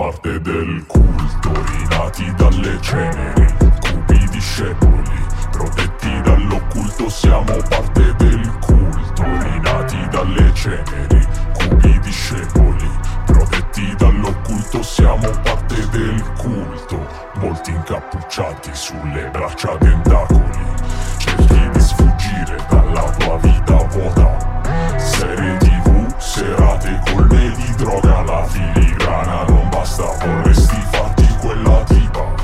parte del culto, rinati dalle ceneri, cupi discepoli, protetti dall'occulto, siamo parte del culto, rinati dalle ceneri, cupi discepoli, protetti dall'occulto, siamo parte del culto, molti incappucciati sulle braccia tentacoli, cerchi di sfuggire dalla tua vita vuota, serie tv, serate colme di droga, la filigrana non basta Vorresti farti quella tipa.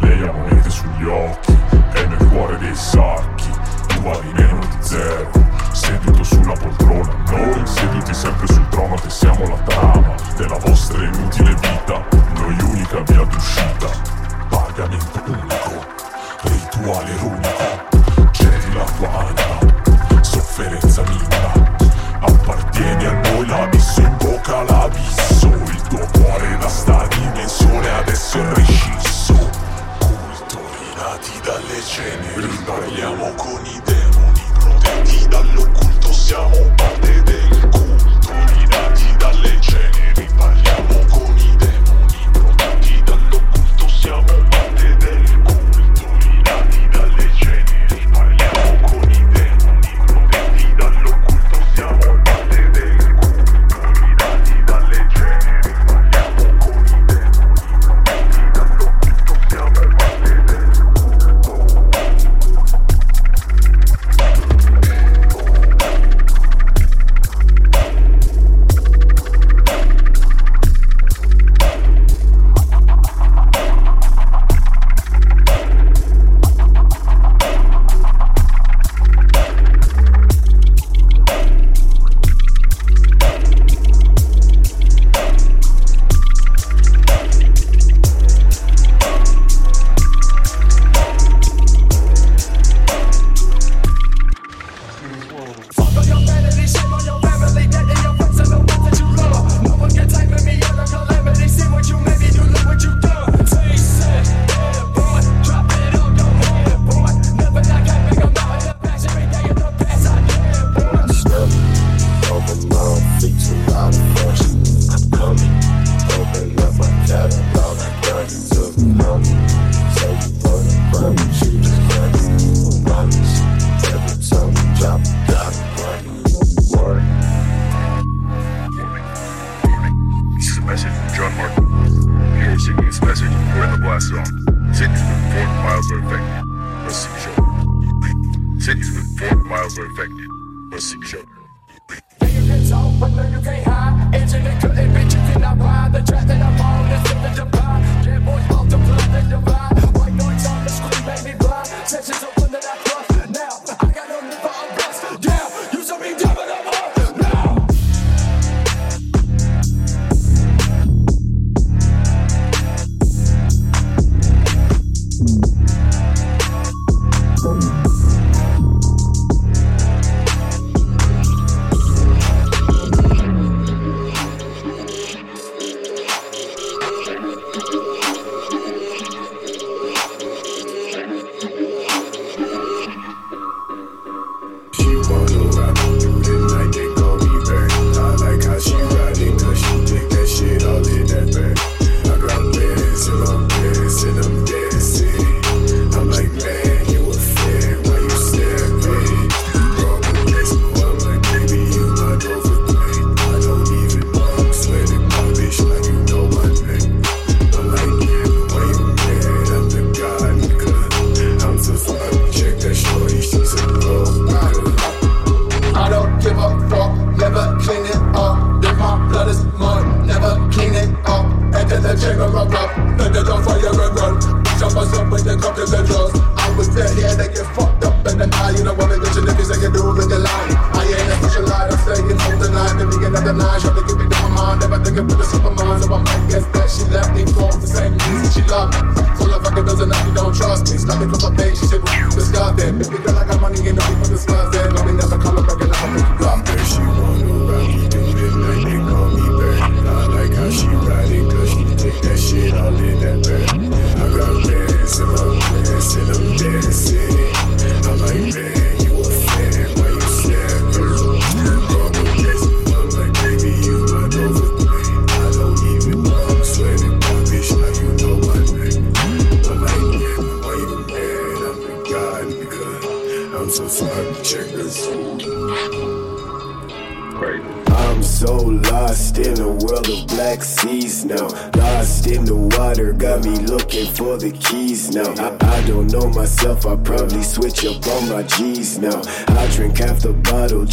Lei ha monete sugli occhi E nel cuore dei sacchi. Tu vali meno di zero Seduto sulla poltrona. Noi seduti sempre sul trono Che siamo la trama Della vostra inutile vita. Noi unica via d'uscita. Pagamento 1 Battagliamo con i demoni, protetti dall'occulto siamo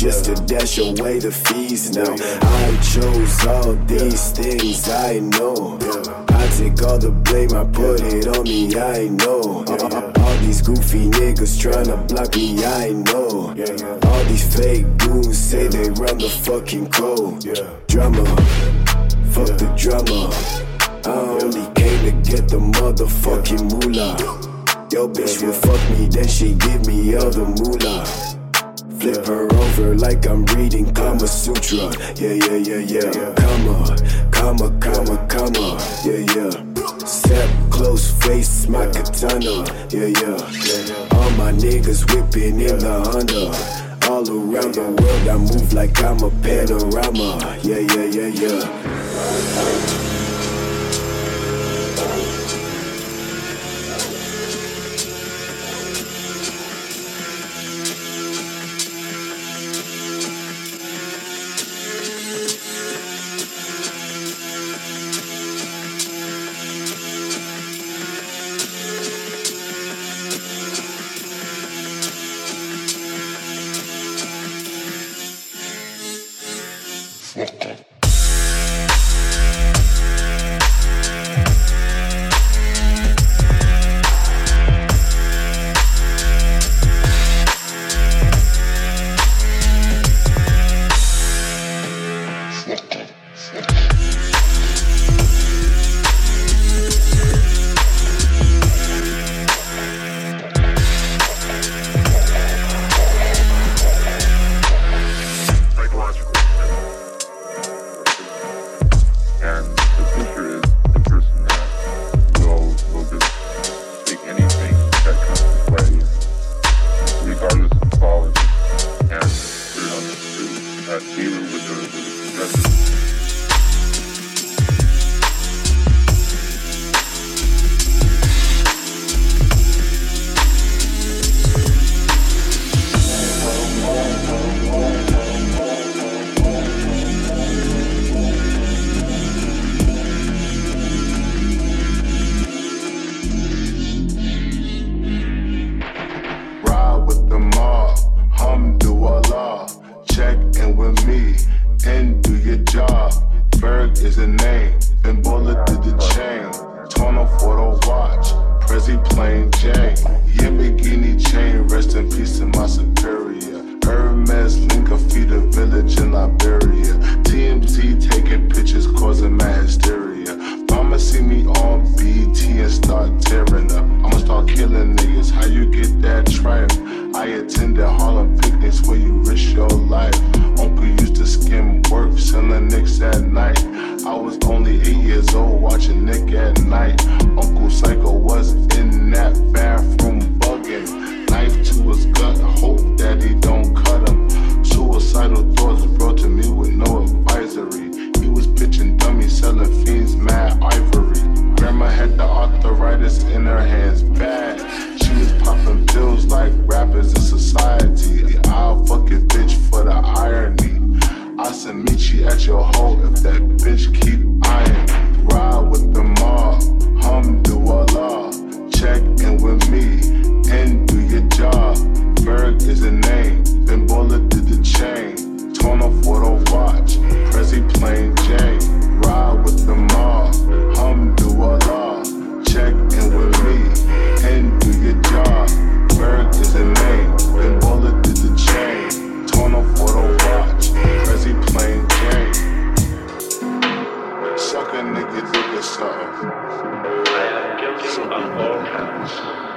just to dash away the fees now. I chose all these things, I know. I take all the blame, I put it on me, I know. All these goofy niggas tryna block me, I know. All these fake goons say they run the fucking code. Drama, fuck the drama. I only came to get the motherfucking moolah. Yo, bitch will fuck me, then she give me all the moolah. Flip her over like I'm reading Kama Sutra. Yeah, yeah, yeah, yeah. Comma, comma, comma, comma. Yeah, yeah. Step close face, my katana. Yeah, yeah. All my niggas whipping in the Honda. All around the world, I move like I'm a panorama. Yeah, yeah, yeah, yeah. Uh, dealer with the, with the. Chain. Tono for the watch, Prezi plain Jane. Ride with the A nigga, nigga, something. I am guilty of all counts.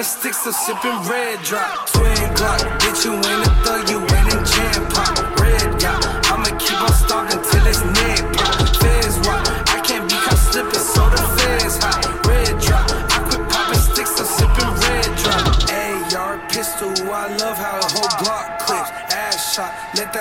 Popping sticks, so sipping red drop. Twin Glock, bitch, you ain't a thug, you ain't in jam pop.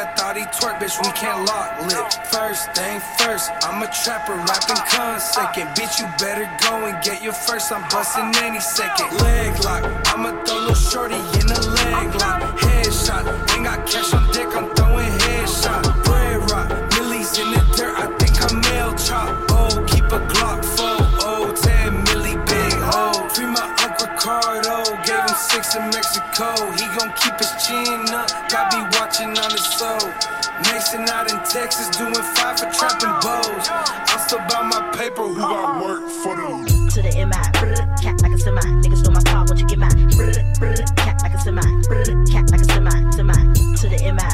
That thotty twerk, bitch, we can't lock lip. First thing first, I'm a trapper, rapping con second. Bitch, you better go and get your first, I'm busting any second. Leg lock, I'ma throw little shorty in the leg lock. Headshot, ain't got cash on dick, I'm throwing headshot. Bread rock, in Mexico. He gon' keep his chin up, got be watching on his soul. Mason out in Texas, doing five for trapping bows. I'm still about my paper, who got work for the to the MI. Cat like a semi. Niggas stole my car, won't you get mine? Cat like a semi. Cat like a semi. Semi. To. To the MI.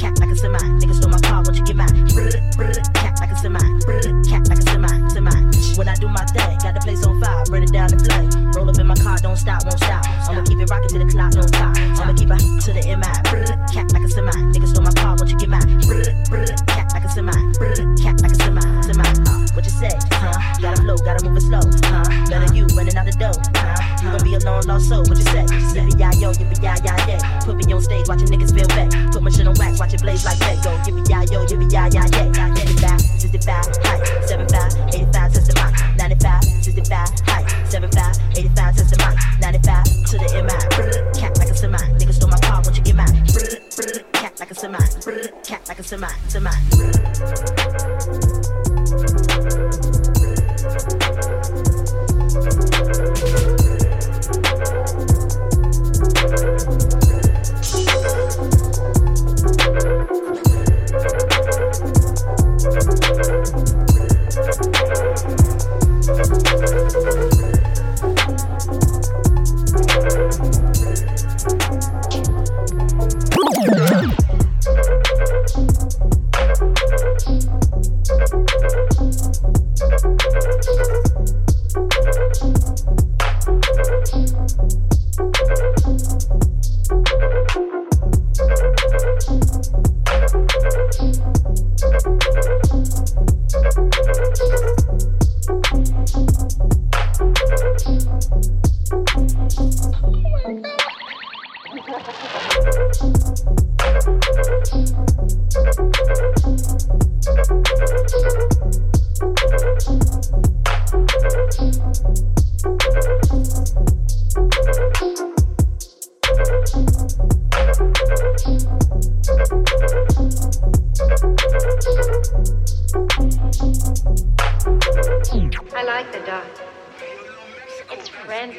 Cat like a semi. Niggas stole my car, won't you get mine? Cat like a semi. Cat like a semi. Semi. When I do my thing, place on fire, burn it down the flame. Roll up in my car, don't stop, won't stop. I'ma keep it rocking till the clock don't stop. I'ma keep it to the MI. Cat like a semi. Niggas stole my car, won't you get mine? Cat like a semi. Cat like a semi. Semi. Uh, what you say? Huh? Gotta flow, gotta move it slow. Huh? Better you running out the door. Huh? You gon' be a long lost soul. What you say? Yippee yi yo, yippee yi yi yeah. Put me on stage, watching niggas feel back. Put my shit on wax, watch it blaze like that. Go yippee yi yo, yippee yi yi yeah.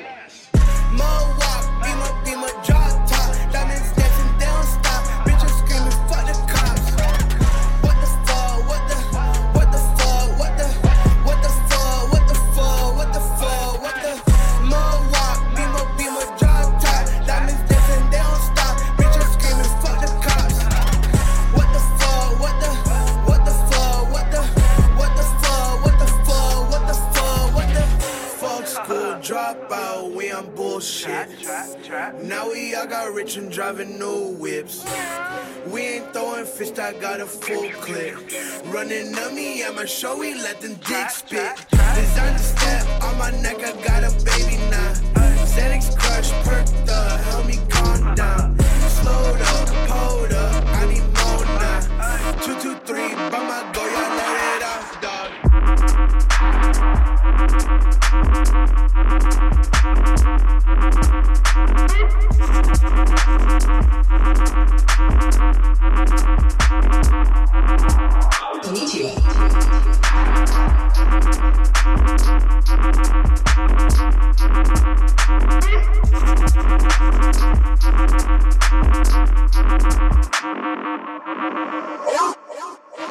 Friendly. I got a full clip. Running on me at my show, we let them dicks spit. Designer step on my neck, I got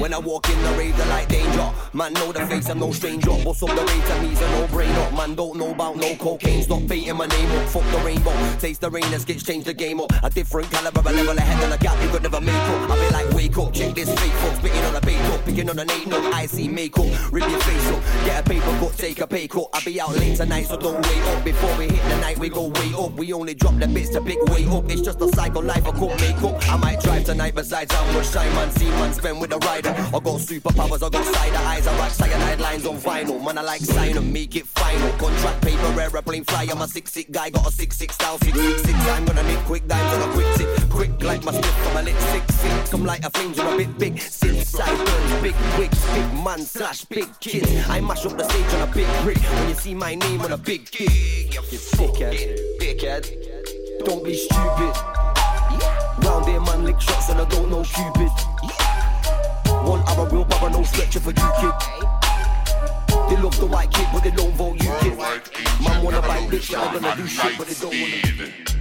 When I walk in the rave, they like danger. Man, know the face, I'm no stranger. What's up the rave to me's a no brainer. Man, don't know about no cocaine. Stop baiting my name up. Fuck the rainbow. Taste the rain, let's get change the game up. A different caliber, a level ahead than a gap you could never make up. I be like, wake up, check this fake fuck. Spitting on a bait up, picking on an eight note. I see makeup, rip your face up. Get a paper cut, take a pay cut. I be out late tonight, so don't wait up. Before we hit the night, we go way up. We only drop the bits to pick way up. It's just a cycle life, I could make up. I might drive tonight, besides how much time man see man spend with a rider. I got superpowers, I got cider eyes, I write cyanide lines on vinyl. Man, I like sign 'em, make it final. Contract paper, aeroplane fly. I'm a six six guy, got a six six style, six six six. I'm gonna make quick dimes on a quick tip. Quick like my stiff from a lit six six. Come like a flames on a bit big. Sit sideburns, big wigs, big man slash big kids. I mash up the stage on a big rig. When you see my name on a big gig, you dickhead, dickhead. Don't be stupid. Round here, man, lick shots and I don't know Cupid. One hour real baba, no stretcher for you, kid. They love the white kid, but they don't vote you, kid. Man wanna buy bitch, I'm gonna do shit, but they don't wanna.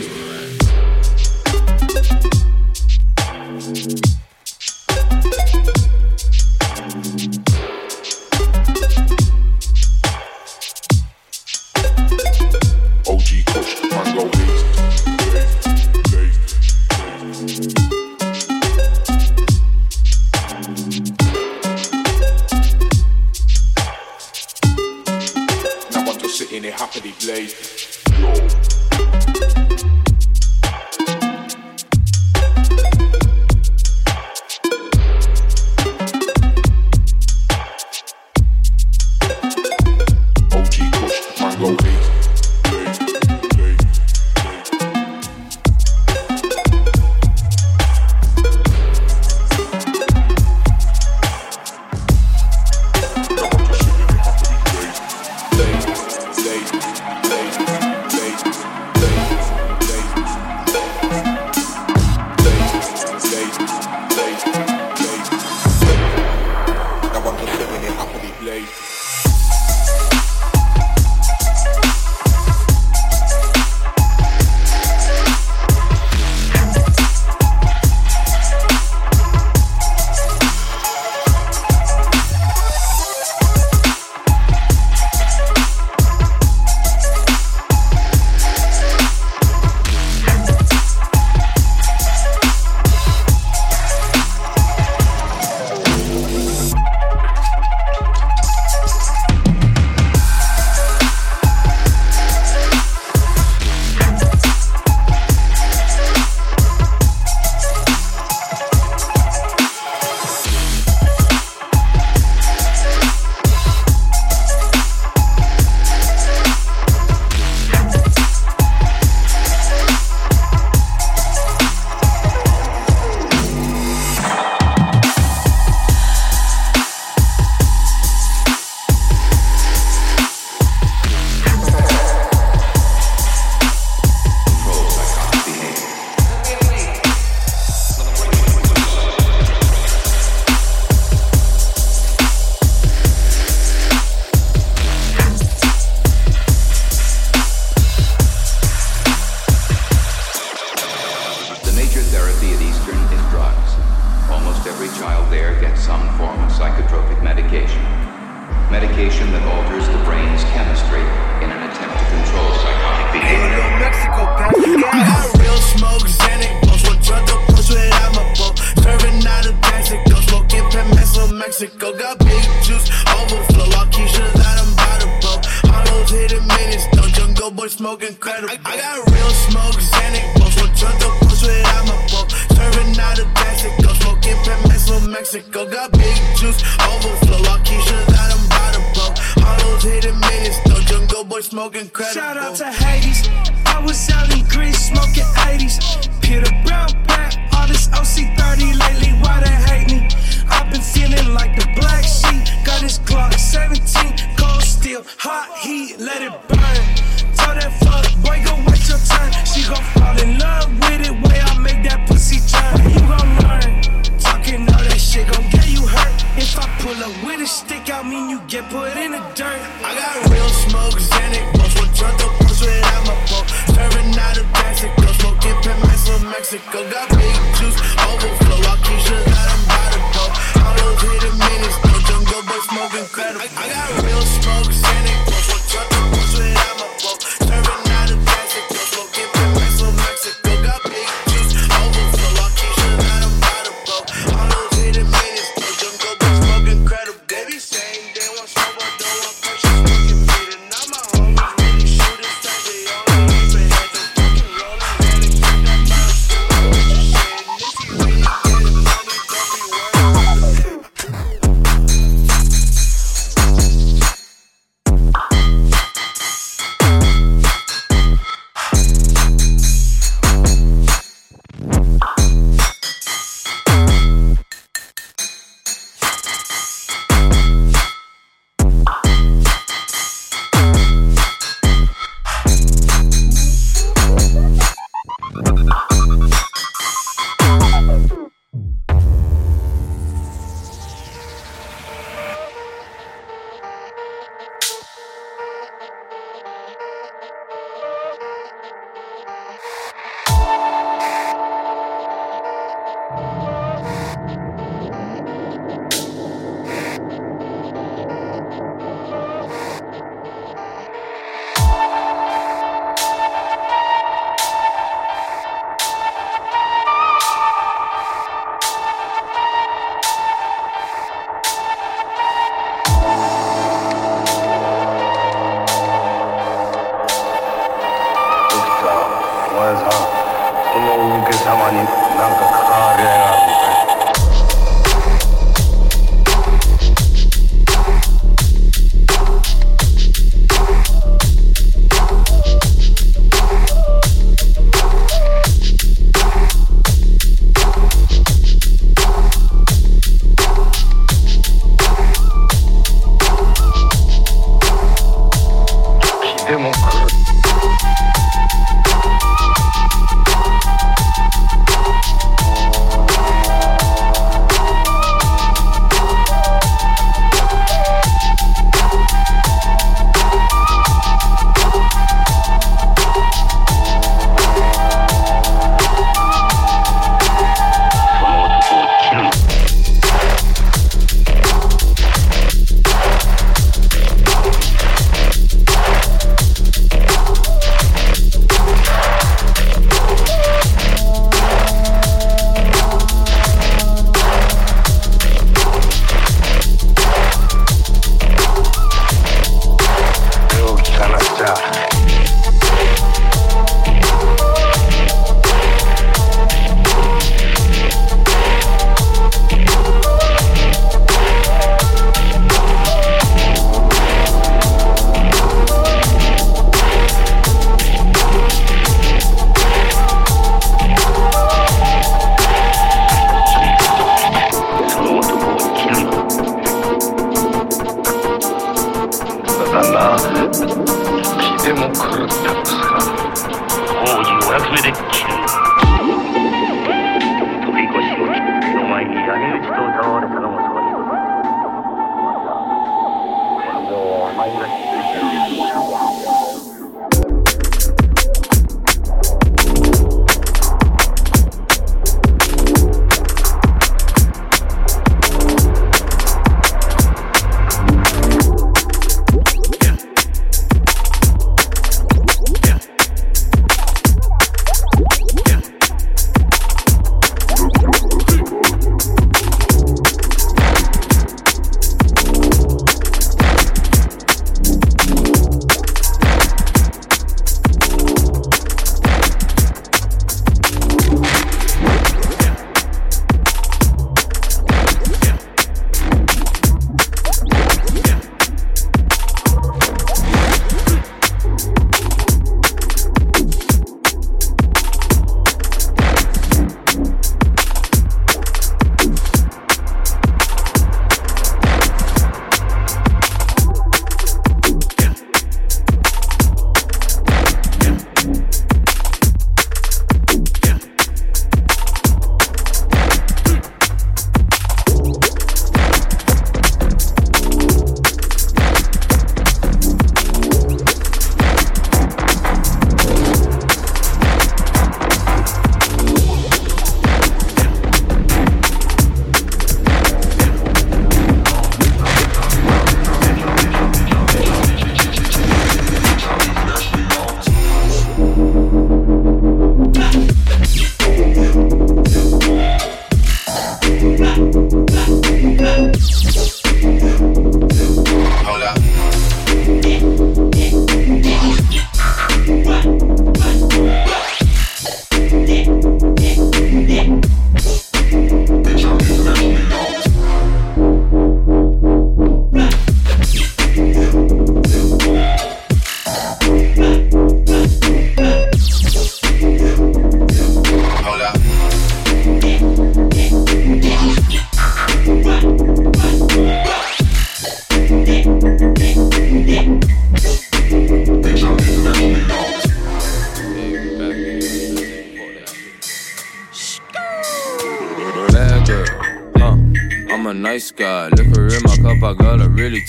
Praise me, right? Mexico got big juice, overflow. By the boat. Minutes. Jungle boy smoking credit. Shout out to Hades. I was out in Greece smoking 80s.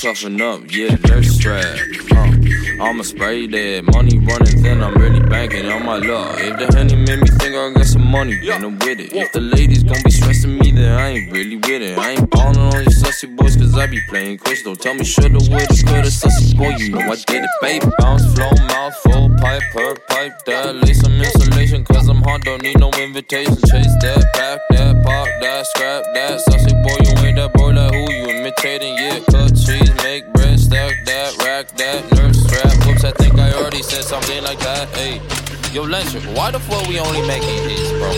toughen up, yeah, let's. I'ma spray that money running, then I'm really banking on my luck. If the honey made me think I got some money, then I'm with it. If the ladies gon' be stressing me, then I ain't really with it. I ain't ballin' on you sussy boys, cause I be playing crystal. Don't tell me shoulda, woulda, coulda, sussy boy, you know I did it, baby. Bounce, flow, mouth, full pipe, per pipe, that lay some insulation, cause I'm hot, don't need no invitation. Chase that, pack that, pop that, scrap that, sussy boy, you ain't that boy, like who you imitating, yeah. Cut cheese, make bread, stack that, rack that, nurse whoops, I think I already said something like that. Hey, yo, Lynch, why the fuck we only making hits, bro?